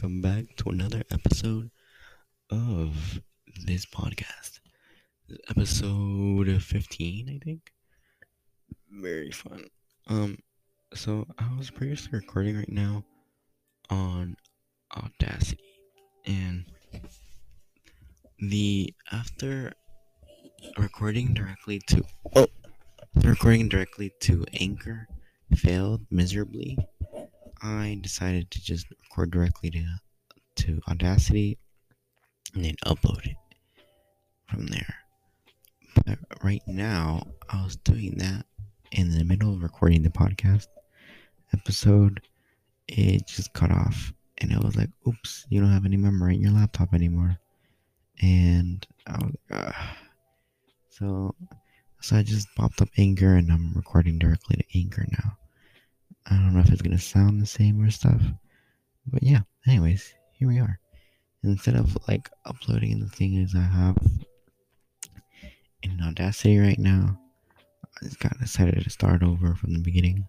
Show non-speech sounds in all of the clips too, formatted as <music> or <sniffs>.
welcome back to another episode of this podcast. Episode 15, I think. Very fun. Um, so I was previously recording right now on Audacity, and the after recording directly to oh, recording directly to Anchor failed miserably I decided to just record directly to to Audacity and then upload it from there. But right now, I was doing that in the middle of recording the podcast episode. It just cut off, and I was like, "Oops, you don't have any memory in your laptop anymore." And I was, uh, so, so I just popped up Anchor, and I'm recording directly to Anchor now. I don't know if it's gonna sound the same or stuff. But yeah, anyways, here we are. Instead of like uploading the thing things I have in Audacity right now, I just got decided to start over from the beginning.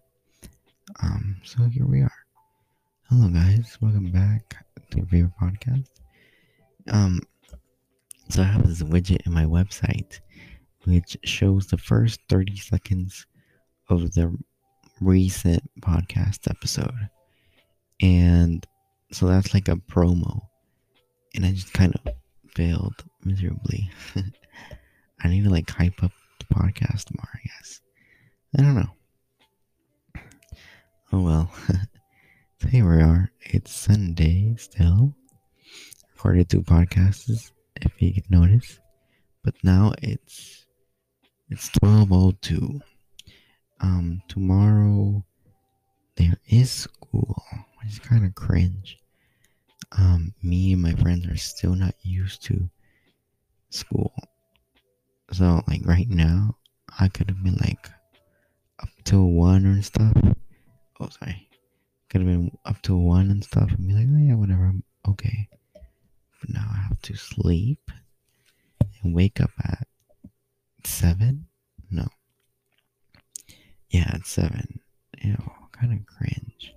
Um, so here we are. Hello guys, welcome back to your favorite podcast. Um, so I have this widget in my website which shows the first 30 seconds of the recent podcast episode. And so that's like a promo. And I just kind of failed miserably. <laughs> I need to like hype up the podcast more, I guess. I don't know. Oh well. <laughs> so here we are. It's Sunday still. Recorded two podcasts, if you notice. But now it's it's twelve oh two um, tomorrow there is school, which is kind of cringe. Um, me and my friends are still not used to school. So, like, right now, I could have been like up till one and stuff. Oh, sorry. Could have been up till one and stuff and be like, oh, yeah, whatever, I'm okay. But now I have to sleep and wake up at seven. No, yeah, it's seven. Ew, kind of cringe.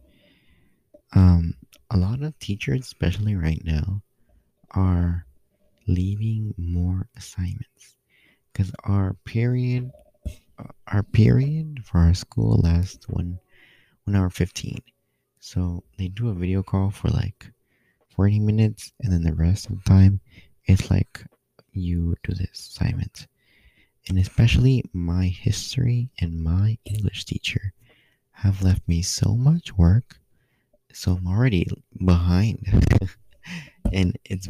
Um, a lot of teachers, especially right now, are leaving more assignments because our period, our period for our school lasts one, one hour fifteen. So they do a video call for like forty minutes, and then the rest of the time, it's like you do this assignment and especially my history and my English teacher have left me so much work. So I'm already behind. <laughs> and it's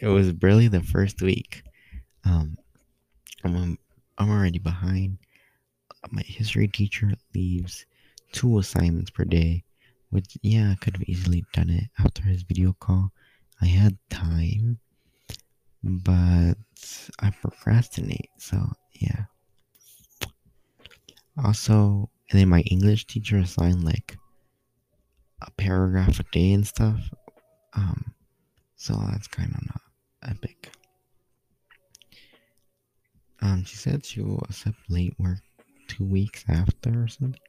it was barely the first week. Um I'm I'm already behind. My history teacher leaves two assignments per day, which yeah, I could have easily done it after his video call. I had time, but I procrastinate. So yeah. Also, and then my English teacher assigned like a paragraph a day and stuff. Um, so that's kind of not epic. Um, she said she will accept late work two weeks after or something.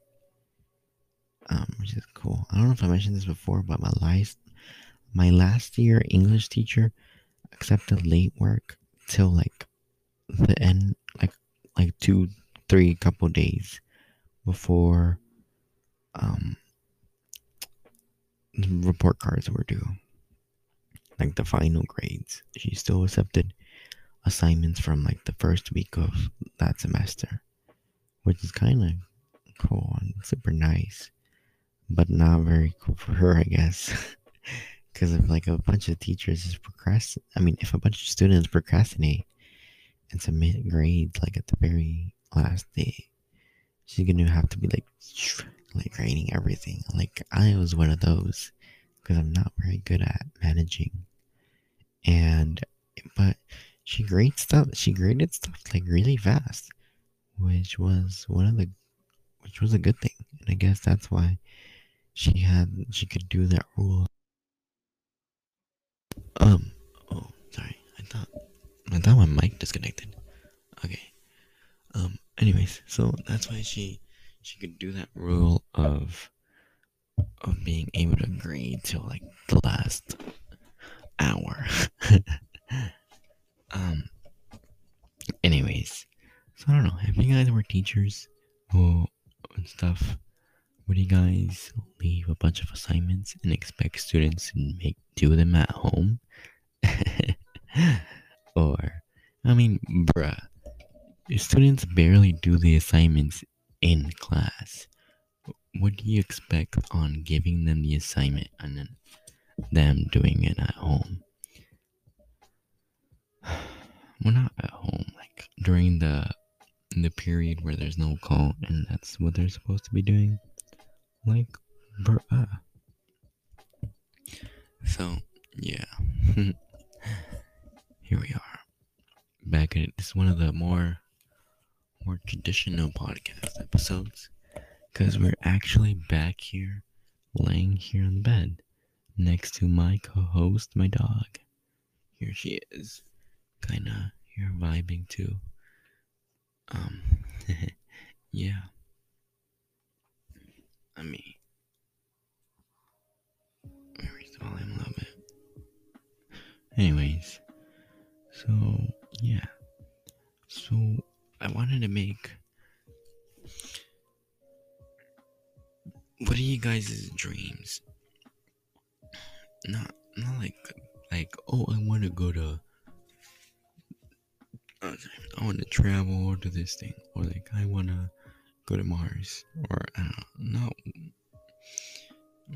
Um, which is cool. I don't know if I mentioned this before, but my last my last year English teacher accepted late work till like the end, like like two, three, couple days before um report cards were due. Like the final grades. She still accepted assignments from like the first week of that semester. Which is kinda cool and super nice. But not very cool for her, I guess. <laughs> Because if like a bunch of teachers just procrastinate, I mean, if a bunch of students procrastinate, and submit grades like at the very last day. She's gonna have to be like, <sniffs> like grading everything. Like I was one of those because I'm not very good at managing. And but she graded stuff. She graded stuff like really fast, which was one of the, which was a good thing. And I guess that's why she had she could do that rule. Um. Oh, sorry. I thought I thought my mic disconnected. Okay. Um. Anyways, so that's why she she could do that rule of of being able to grade till like the last hour. <laughs> um. Anyways, so I don't know. If you guys were teachers or and stuff, would you guys leave a bunch of assignments and expect students to make do them at home? <laughs> or, I mean, bruh, students barely do the assignments in class. What do you expect on giving them the assignment and then them doing it at home? <sighs> We're not at home, like during the the period where there's no call and that's what they're supposed to be doing. Like, bruh. So, yeah. <laughs> Here we are. Back at it. This is one of the more more traditional podcast episodes. Cause we're actually back here laying here on the bed next to my co-host, my dog. Here she is. Kinda here vibing too. Um <laughs> yeah. Let me the volume a little bit. Anyways, so yeah. So I wanted to make what are you guys' dreams? Not not like like oh I want to go to I want to travel to this thing or like I want to go to Mars or I don't know. No.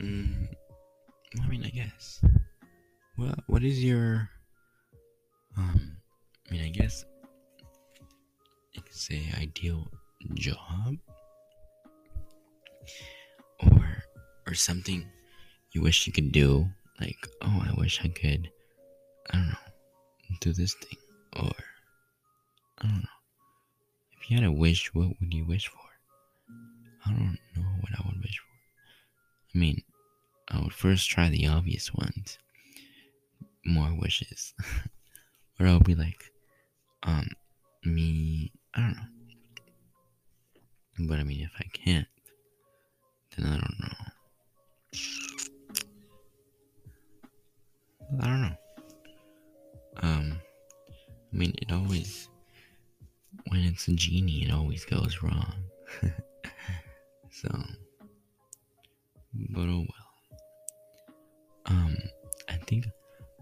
Mm, I mean I guess. Well, what is your um I mean I guess you could say ideal job or or something you wish you could do like oh i wish i could i don't know do this thing or i don't know if you had a wish what would you wish for i don't know what i would wish for i mean i would first try the obvious ones more wishes <laughs> or i'll be like um me I don't know. But I mean, if I can't, then I don't know. I don't know. Um, I mean, it always, when it's a genie, it always goes wrong. <laughs> so, but oh well. Um, I think,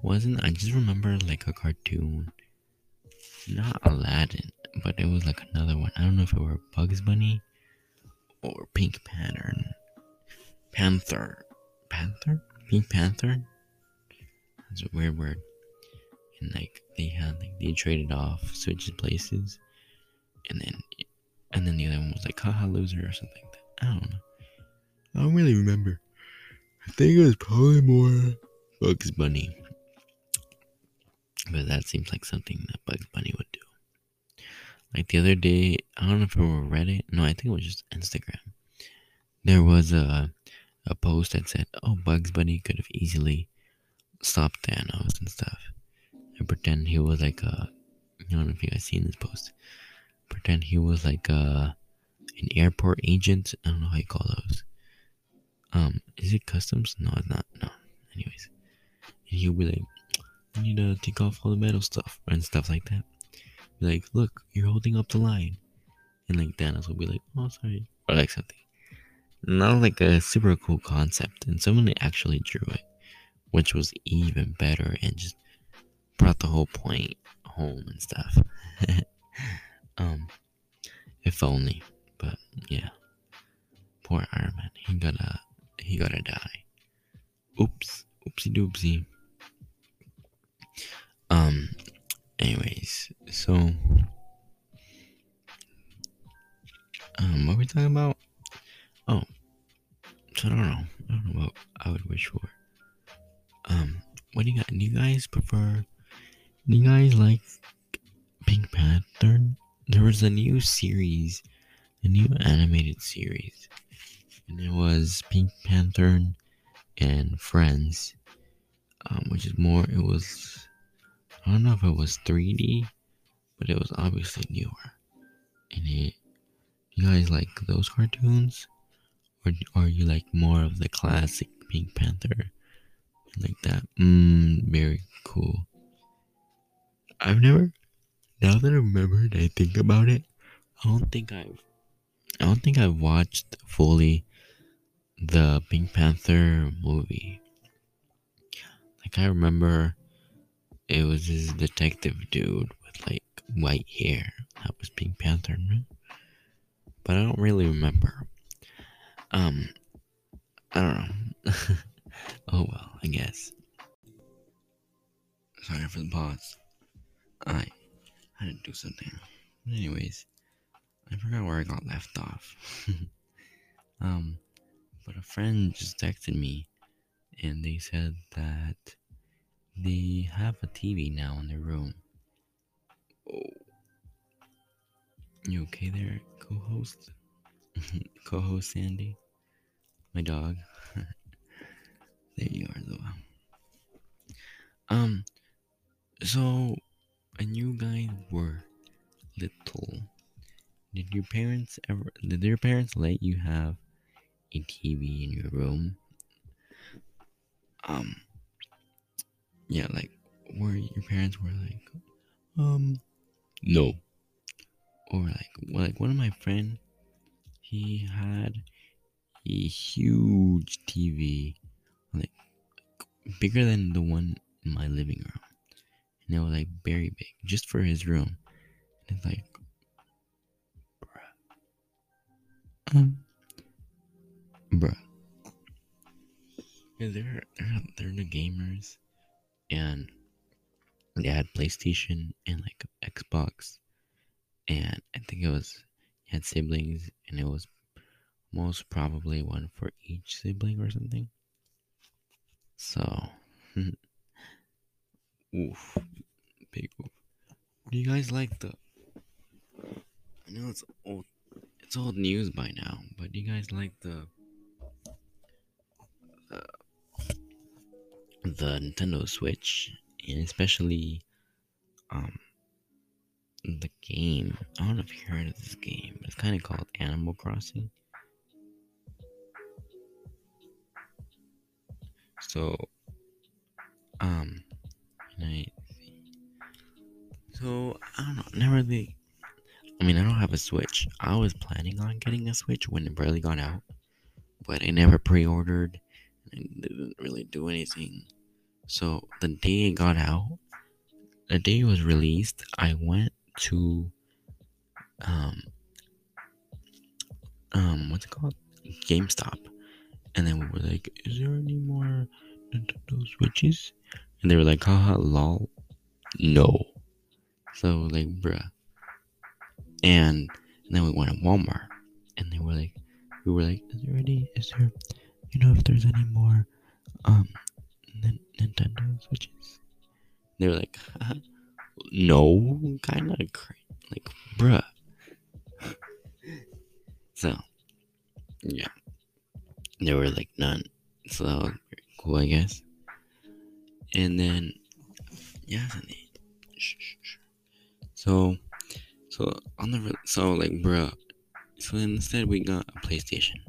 wasn't, I just remember like a cartoon, not Aladdin, but it was like another one. I don't know if it were Bugs Bunny or Pink Panther. Panther. Panther? Pink Panther? That's a weird word. And like they had like they traded off, switches places. And then and then the other one was like haha loser or something. I don't know. I don't really remember. I think it was probably more Bugs Bunny. But that seems like something that Bugs Bunny would do. Like the other day, I don't know if it were Reddit. No, I think it was just Instagram. There was a a post that said, "Oh, Bugs Bunny could have easily stopped Thanos and stuff, and pretend he was like a." I don't know if you guys seen this post. Pretend he was like a an airport agent. I don't know how you call those. Um, is it customs? No, it's not. No. Anyways, and he'll be like, "I need to take off all the metal stuff and stuff like that." Be like, look, you're holding up the line. And like Thanos will be like, oh, sorry. Or like something. Not like a super cool concept. And someone actually drew it, which was even better and just brought the whole point home and stuff. <laughs> um, if only. But yeah. Poor Iron Man. He gotta, he gotta die. Oops. Oopsie doopsie. Um, anyways, so um, what are we talking about? Oh, so I don't know. I don't know what I would wish for. Um, what do you got? Do you guys prefer? Do you guys like Pink Panther? There was a new series, a new animated series, and it was Pink Panther and Friends, um, which is more. It was I don't know if it was 3D, but it was obviously newer. And it, you guys like those cartoons? or are you like more of the classic Pink Panther, like that? Mmm, very cool. I've never. Now that I remember and I think about it, I don't think I've. I don't think I've watched fully the Pink Panther movie. Like I remember, it was this detective dude with like white hair. That was Pink Panther, but I don't really remember. Um, I don't know. <laughs> oh well, I guess. Sorry for the pause. I I didn't do something. But anyways, I forgot where I got left off. <laughs> um, but a friend just texted me and they said that they have a TV now in their room. Oh. You okay there, co host? <laughs> co host Sandy? My dog. <laughs> there you are, though. Um, so when you guys were little, did your parents ever, did your parents let you have a TV in your room. Um, yeah, like were your parents were like, um, no, or like, like one of my friend, he had a huge TV, like bigger than the one in my living room, and it was like very big, just for his room. And it's like, Um, bruh. Yeah, they're they're they're the gamers, and they had PlayStation and like Xbox, and I think it was had siblings, and it was most probably one for each sibling or something. So, <laughs> oof, big oof. Do you guys like the? I know it's old, it's old news by now, but do you guys like the the Nintendo Switch, and especially um the game. I don't know if you heard of this game. It's kind of called Animal Crossing. So, um, I so I don't know. Never really. I mean, I don't have a Switch. I was planning on getting a Switch when it barely got out, but I never pre-ordered. I didn't really do anything. So the day it got out, the day it was released, I went to um um what's it called? GameStop. And then we were like, is there any more Nintendo Switches? And they were like, haha lol. No. So like bruh. And, and then we went to Walmart and they were like we were like, is there any is there you know if there's any more um Nintendo Switches? They were like, <laughs> no, kind of like, bruh. <laughs> so, yeah, there were like none. So that was cool, I guess. And then, yeah, so, so on the so like, bruh. So instead, we got a PlayStation.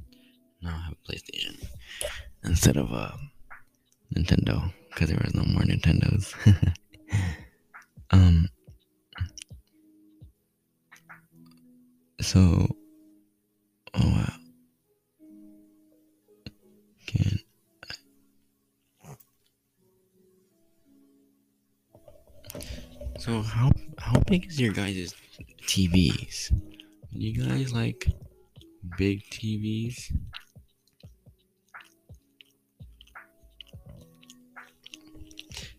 Now I have a PlayStation instead of a. Um, Nintendo because there was no more Nintendos. <laughs> um. So. Oh wow. So how how big is your guys' TVs? You guys like big TVs?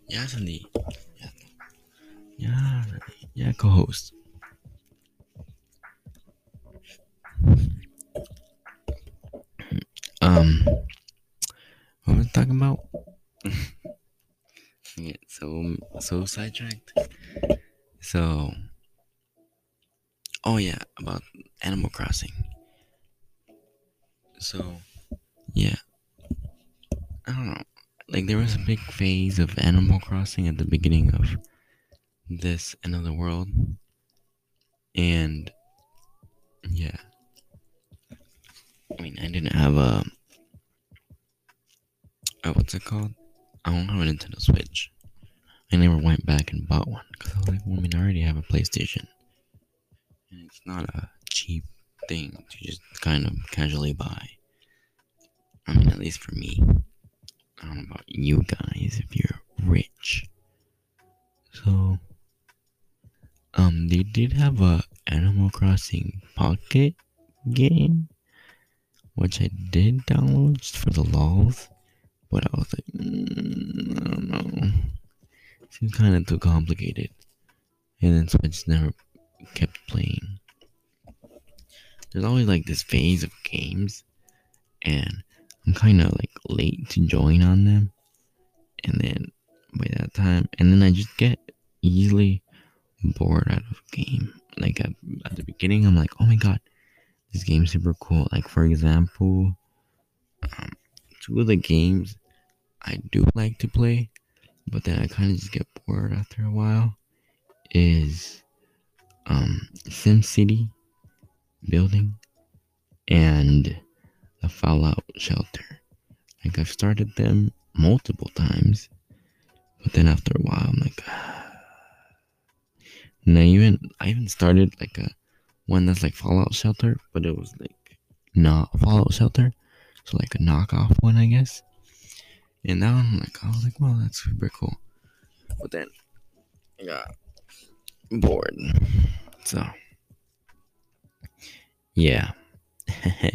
Yeah, Sandy. Yeah, yeah, co-host. Um, what was I talking about? <laughs> yeah, so so sidetracked. So, oh yeah, about Animal Crossing. So, yeah, I don't know like there was a big phase of Animal Crossing at the beginning of this another world, and yeah, I mean, I didn't have a. Uh, what's it called? I don't have a Nintendo Switch. I never went back and bought one because I was like, well, I mean, I already have a PlayStation. It's not a cheap thing to just kind of casually buy. I mean, at least for me. I don't know about you guys if you're rich. So, um, they did have a Animal Crossing Pocket Camp, which I did download just for the lols, but I was like, mm, I don't know. Seems kind of too complicated, and then so never kept playing. There's always like this phase of games, and I'm kind of like late to join on them, and then by that time, and then I just get easily bored out of game. Like at, at the beginning, I'm like, oh my god, this game's super cool. Like for example, um, two of the games I do like to play, but then I kind of just get bored after a while. Is um Sim City building and the Fallout shelter. Like I've started them multiple times, but then after a while, I'm like, <sighs> and I even I even started like a one that's like Fallout Shelter, but it was like not Fallout Shelter, so like a knockoff one, I guess. And now I'm like, I was like, well, that's super cool. But then got bored, so yeah. <laughs>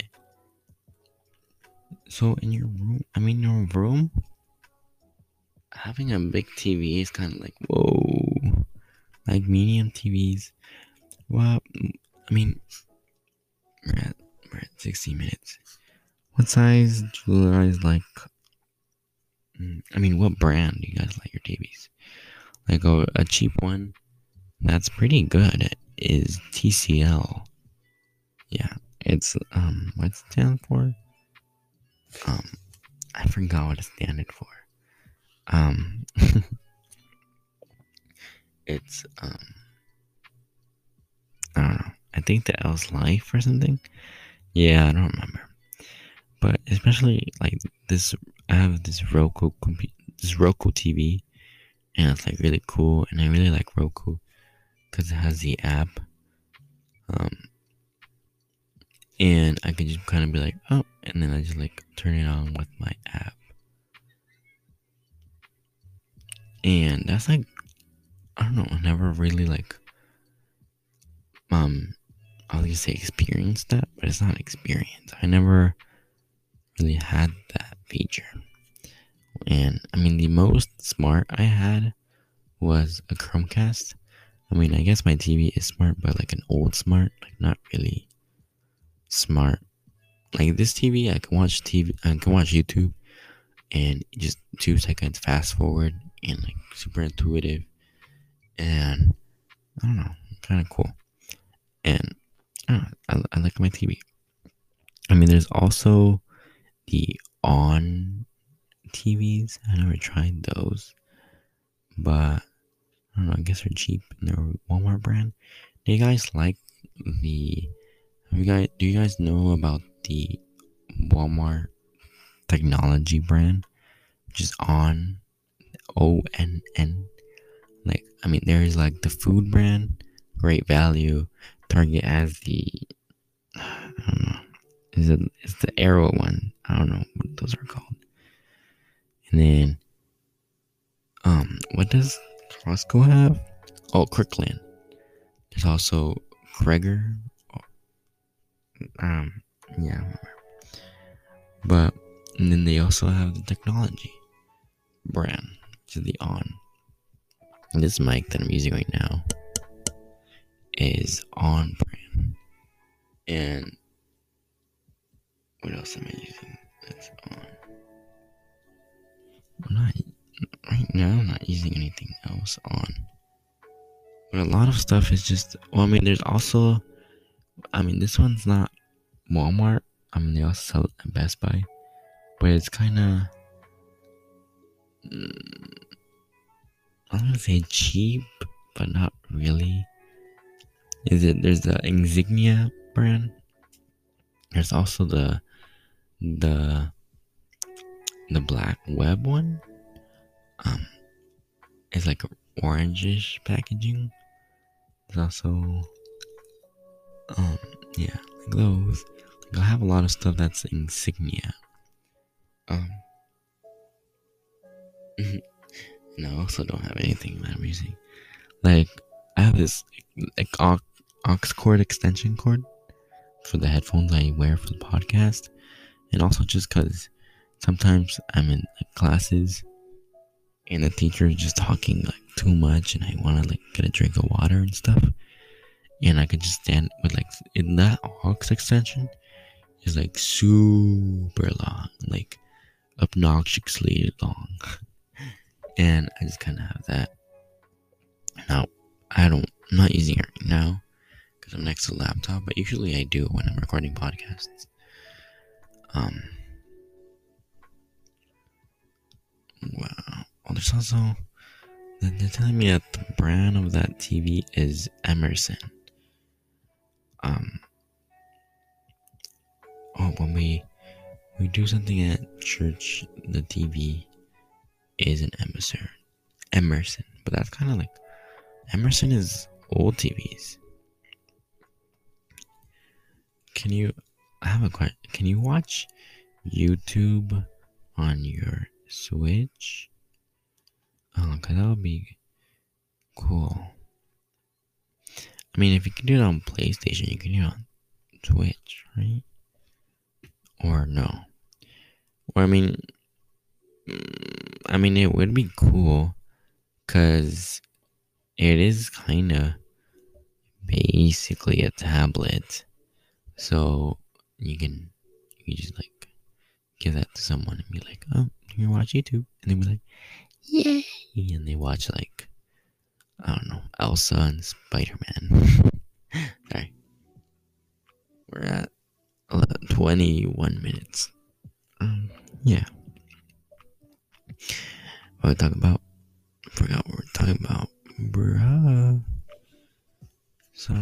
so in your room, I mean your room, having a big TV is kind of like whoa like medium TVs. Well, I mean, we're at we're at sixty minutes. What size do you guys like? Mm, I mean, what brand do you guys like your TVs? Like a, a cheap one that's pretty good is TCL. Yeah, it's um, what's it stand for? Um, I forgot what it standed for. Um. <laughs> it's um I don't know. I think the L's life or something. Yeah, I don't remember. But especially like this, I have this Roku computer, this Roku TV, and it's like really cool. And I really like Roku because it has the app. Um, and I can just kind of be like, oh, and then I just like turn it on with my app. And that's like I don't know, I never really like um I was gonna say experience that, but it's not experience. I never really had that feature. And I mean the most smart I had was a Chromecast. I mean I guess my TV is smart but like an old smart, like not really smart. Like this TV I can watch TV I can watch YouTube and just two seconds fast forward and like super intuitive and I don't know, kind of cool. And I, I, I like my TV. I mean, there's also the onn TVs. I never tried those, but I don't know. I guess they're cheap and they're Walmart brand. Do you guys like the? Have you guys? Do you guys know about the Walmart technology brand, which is on O N N like, I mean, there's like the food brand, Great Value. Target as the, <sighs> I don't know, is it is the Arrow one? I don't know what those are called. And then, um, what does Costco have? Oh, Kirkland. There's also Kroger. Um, yeah, But and then they also have the technology brand, to the onn. And This mic that I'm using right now is onn brand. And what else am I using that's onn? I'm not, right now, I'm not using anything else onn. But a lot of stuff is just, well, I mean, there's also, I mean, this one's not Walmart. I mean, they also sell it at Best Buy. But it's kind of. I'm gonna say cheap, but not really. Is it? There's the Insignia brand, There's also the the the black web one. Um, it's like orangish packaging. There's also um yeah like those. Like I have a lot of stuff that's insignia. Um. <laughs> no, I also don't have anything that I'm using. Like I have this like aux, aux cord extension cord for the headphones I wear for the podcast, and also just because sometimes I'm in like, classes and the teacher is just talking like too much, and I want to like get a drink of water and stuff, and I could just stand with like in that aux extension is like super long, like obnoxiously long, <laughs> and I just kind of have that. Now I don't, I'm not using it right now because I'm next to the laptop, but usually I do when I'm recording podcasts. Um, wow. Well, there's also, they're telling me that the brand of that TV is Emerson. Um, oh, when we, we do something at church, the TV is an Emerson. Emerson, but that's kind of like Emerson is old TVs. Can you? I have a question. Can you watch YouTube on your Switch? Oh, cause that would be cool. I mean, if you can do it on PlayStation, you can do it on Switch, right? Or no? Or I mean, I mean, it would be cool, cause it is kind of basically a tablet. So you can you just like give that to someone and be like, "Oh, you can watch YouTube," and they be like, "Yay!" and they watch like I don't know Elsa and Spider Man. <laughs> Sorry, we're at 21 minutes. Um, yeah. What we talk about? forgot what we're talking about. Bruh. So,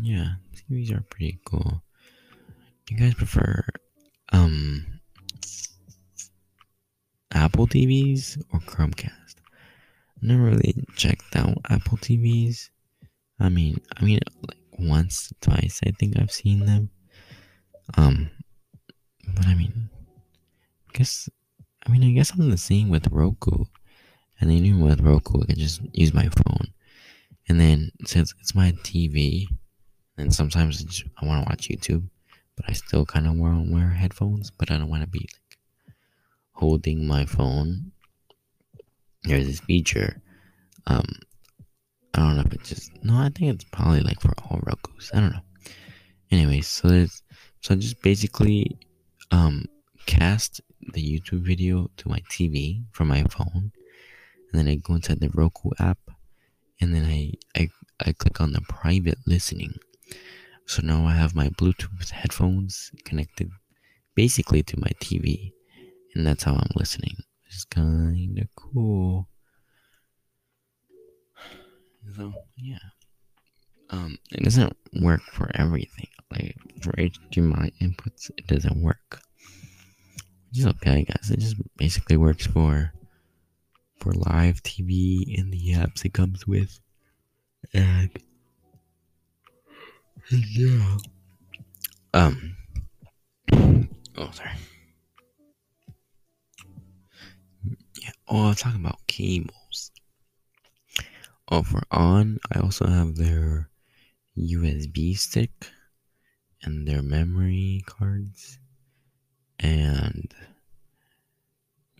yeah, TVs are pretty cool. You guys prefer, Apple TVs or Chromecast? I never really checked out Apple TVs. I mean, I mean, like once, twice, I think I've seen them. Um, but I mean, I guess, I mean, I guess I'm the same with Roku. And then even with Roku, I can just use my phone. And then since it's my TV, and sometimes I want to watch YouTube, but I still kind of want to wear headphones, but I don't want to be holding my phone. There's this feature. Um, I don't know if it's just no. I think it's probably like for all Roku's. I don't know. Anyways, so there's so I just basically um cast the YouTube video to my TV from my phone and then I go inside the Roku app, and then I, I, I click on the private listening. So now I have my Bluetooth headphones connected basically to my TV, and that's how I'm listening. It's kind of cool. So yeah, um, it doesn't work for everything. Like for HDMI inputs, it doesn't work. Which is okay, I guess. It just basically works for for live TV and the apps it comes with. And <laughs> yeah. Um. Oh, sorry. Oh, I'm talking about cables. Oh, for onn, I also have their USB stick and their memory cards and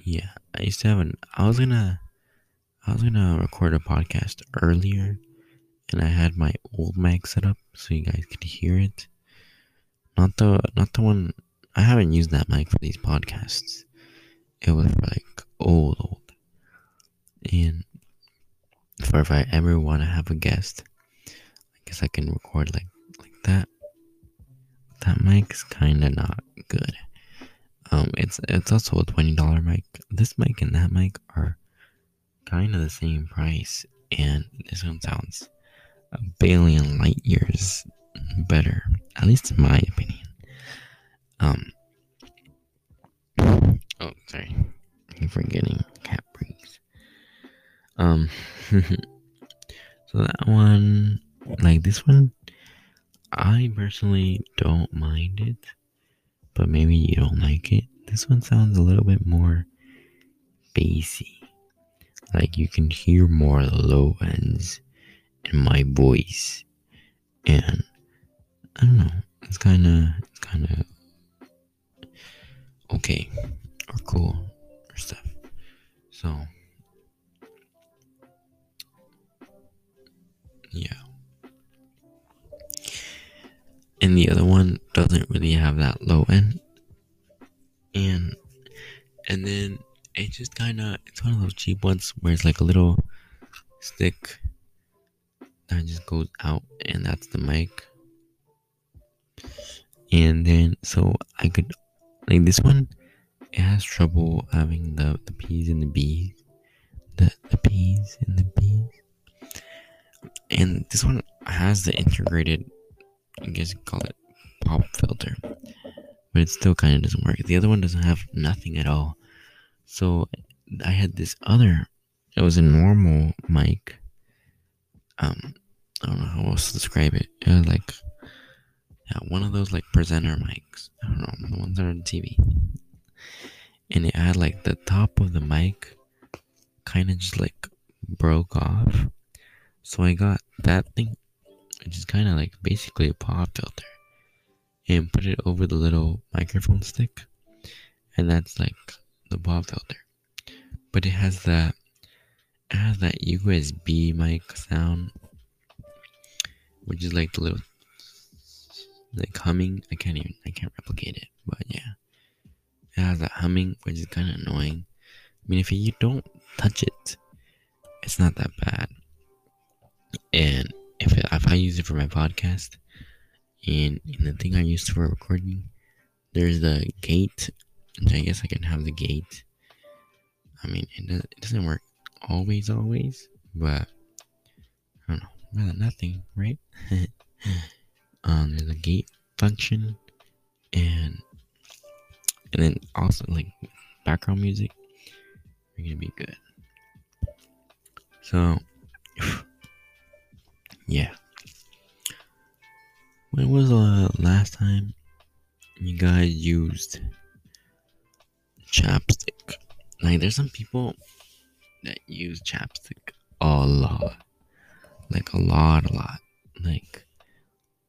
yeah, I used to have an. I was gonna, I was gonna record a podcast earlier, and I had my old mic set up so you guys could hear it. Not the, not the one. I haven't used that mic for these podcasts. It was like old, old, and for if I ever want to have a guest, I guess I can record like like that. That mic's kind of not good. Um, it's it's also a twenty dollar mic. This mic and that mic are kind of the same price, and this one sounds a billion light years better, at least in my opinion. Um. Oh, sorry. I'm forgetting cat breeds. Um. <laughs> so that one, like this one, I personally don't mind it, but maybe you don't like it. This one sounds a little bit more bassy. Like you can hear more low ends in my voice. And I don't know. It's kinda it's kinda okay or cool. So yeah. And the other one doesn't really have that low end. And and then it just kinda it's one of those cheap ones where it's like a little stick that just goes out and that's the mic. And then so I could like this one it has trouble having the, the P's and the B's. The the P's and the B's. And this one has the integrated I guess you call it pop filter. But it still kinda doesn't work. The other one doesn't have nothing at all. So I had this other it was a normal mic. Um I don't know how else to describe it. It was like yeah, one of those like presenter mics. I don't know, the ones that are on TV. And it had like the top of the mic kind of just like broke off. So I got that thing, which is kind of like basically a pop filter, and put it over the little microphone stick. And that's like the pop filter. But it has that it has that USB mic sound which is like the little like humming. I can't even I can't replicate it, but yeah, it has that humming, which is kind of annoying. I mean, if you don't touch it, it's not that bad. And if it, if I use it for my podcast, and, the thing I use for recording, there's the gate, which I guess I can have the gate. I mean, it, does, it doesn't work always, always, but I don't know than nothing, right? <laughs> um, there's a gate function, and and then also like background music. We're gonna be good. So, <sighs> yeah. When was the last time you guys used chapstick? Like, there's some people that use chapstick a lot like a lot, a lot, like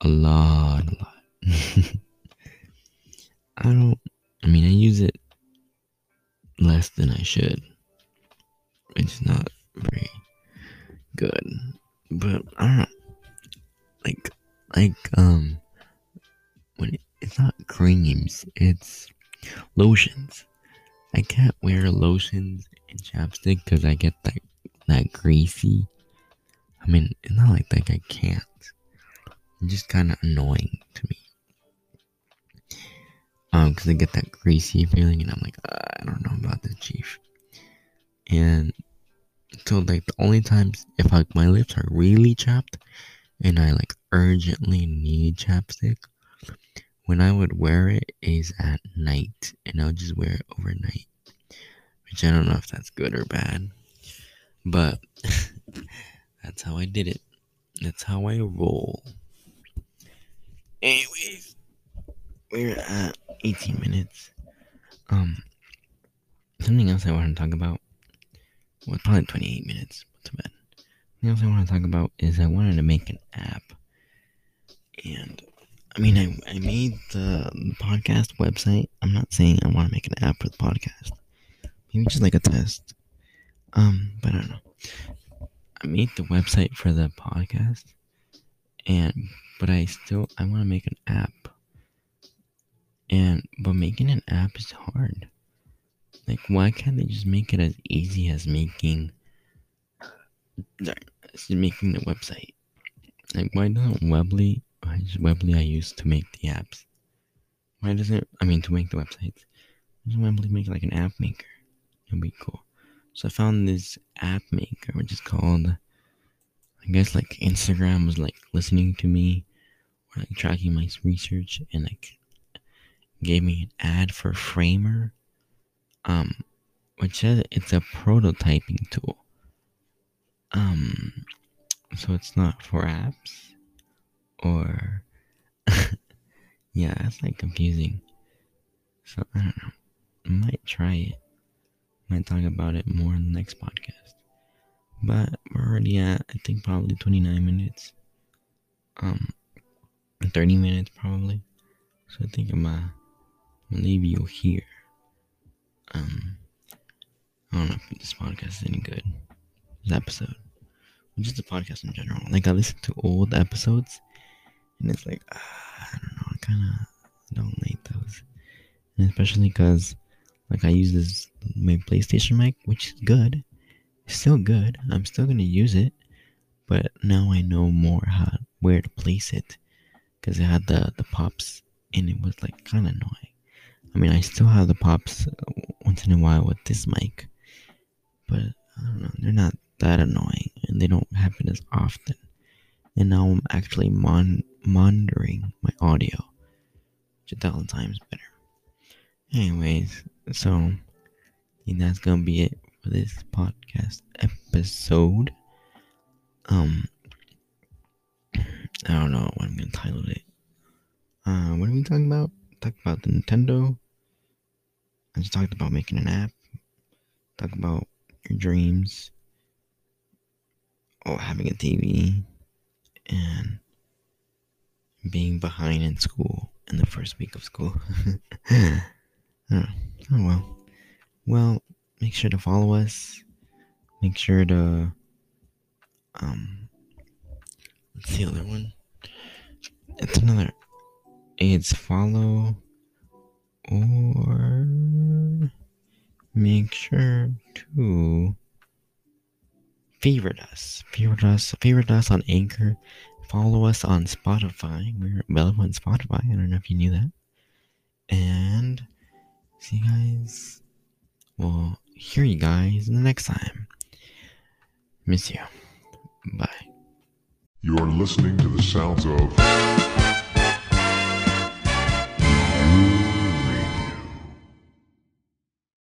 a lot, a lot. <laughs> I don't. I mean, I use it less than I should. It's not very good, but I don't know. Like, like um, when it, it's not creams, it's lotions. I can't wear lotions and chapstick because I get that that greasy I mean, it's not like like I can't. It's just kind of annoying to me. Um, because I get that greasy feeling, and I'm like, uh, I don't know about this, chief. And so, like, the only times if like my lips are really chapped, and I like urgently need chapstick, when I would wear it is at night, and I'll just wear it overnight. Which I don't know if that's good or bad, but. <laughs> That's how I did it. That's how I roll. Anyways, we're at 18 minutes. Um, something else I want to talk about. Well, probably 28 minutes. Too bad. Something else I want to talk about is I wanted to make an app. And I mean, I, I made the, the podcast website. I'm not saying I want to make an app for the podcast. Maybe just like a test. Um, but I don't know. I made the website for the podcast, and but I still I want to make an app, making an app is hard. Like, why can't they just make it as easy as making, sorry, making the website? Like, why doesn't Weebly, why is Weebly I used to make the apps? Why doesn't I mean to make the websites? Why doesn't Weebly make like an app maker? It'd be cool. So I found this app maker, which is called, I guess like Instagram was like listening to me or like tracking my research and like gave me an ad for Framer, um, which says it's a prototyping tool. Um, so it's not for apps or <laughs> yeah, that's like confusing. So I don't know. I might try it. Might talk about it more in the next podcast. But we're already at I think probably 29 minutes. Um 30 minutes probably. So I think I'm gonna leave you here. Um I don't know if this podcast is any good. This episode. Just the podcast in general. Like I listen to old episodes and it's like uh, I don't know, I kinda don't like those. And especially because like I use this my PlayStation mic, which is good. It's still good. I'm still gonna use it, but now I know more how where to place it because it had the the pops and it was like kind of annoying. I mean, I still have the pops once in a while with this mic, but I don't know. They're not that annoying and they don't happen as often. And now I'm actually mon- monitoring my audio, which a thousand times better. Anyways, so think that's gonna be it for this podcast episode. Um, I don't know what I'm gonna title it. Uh, what are we talking about? Talk about the Nintendo. I just talked about making an app. Talk about your dreams. oh, having a TV. And being behind in school in the first week of school. <laughs> oh, well. Well, make sure to follow us. Make sure to um let's see the other one. It's another it's follow or make sure to favorite us. Favorite us favorite us on Anchor Follow us on Spotify. We're available on Spotify. I don't know if you knew that. And see you guys. We'll hear you guys the next time. Miss you. Bye. You're listening to the sounds of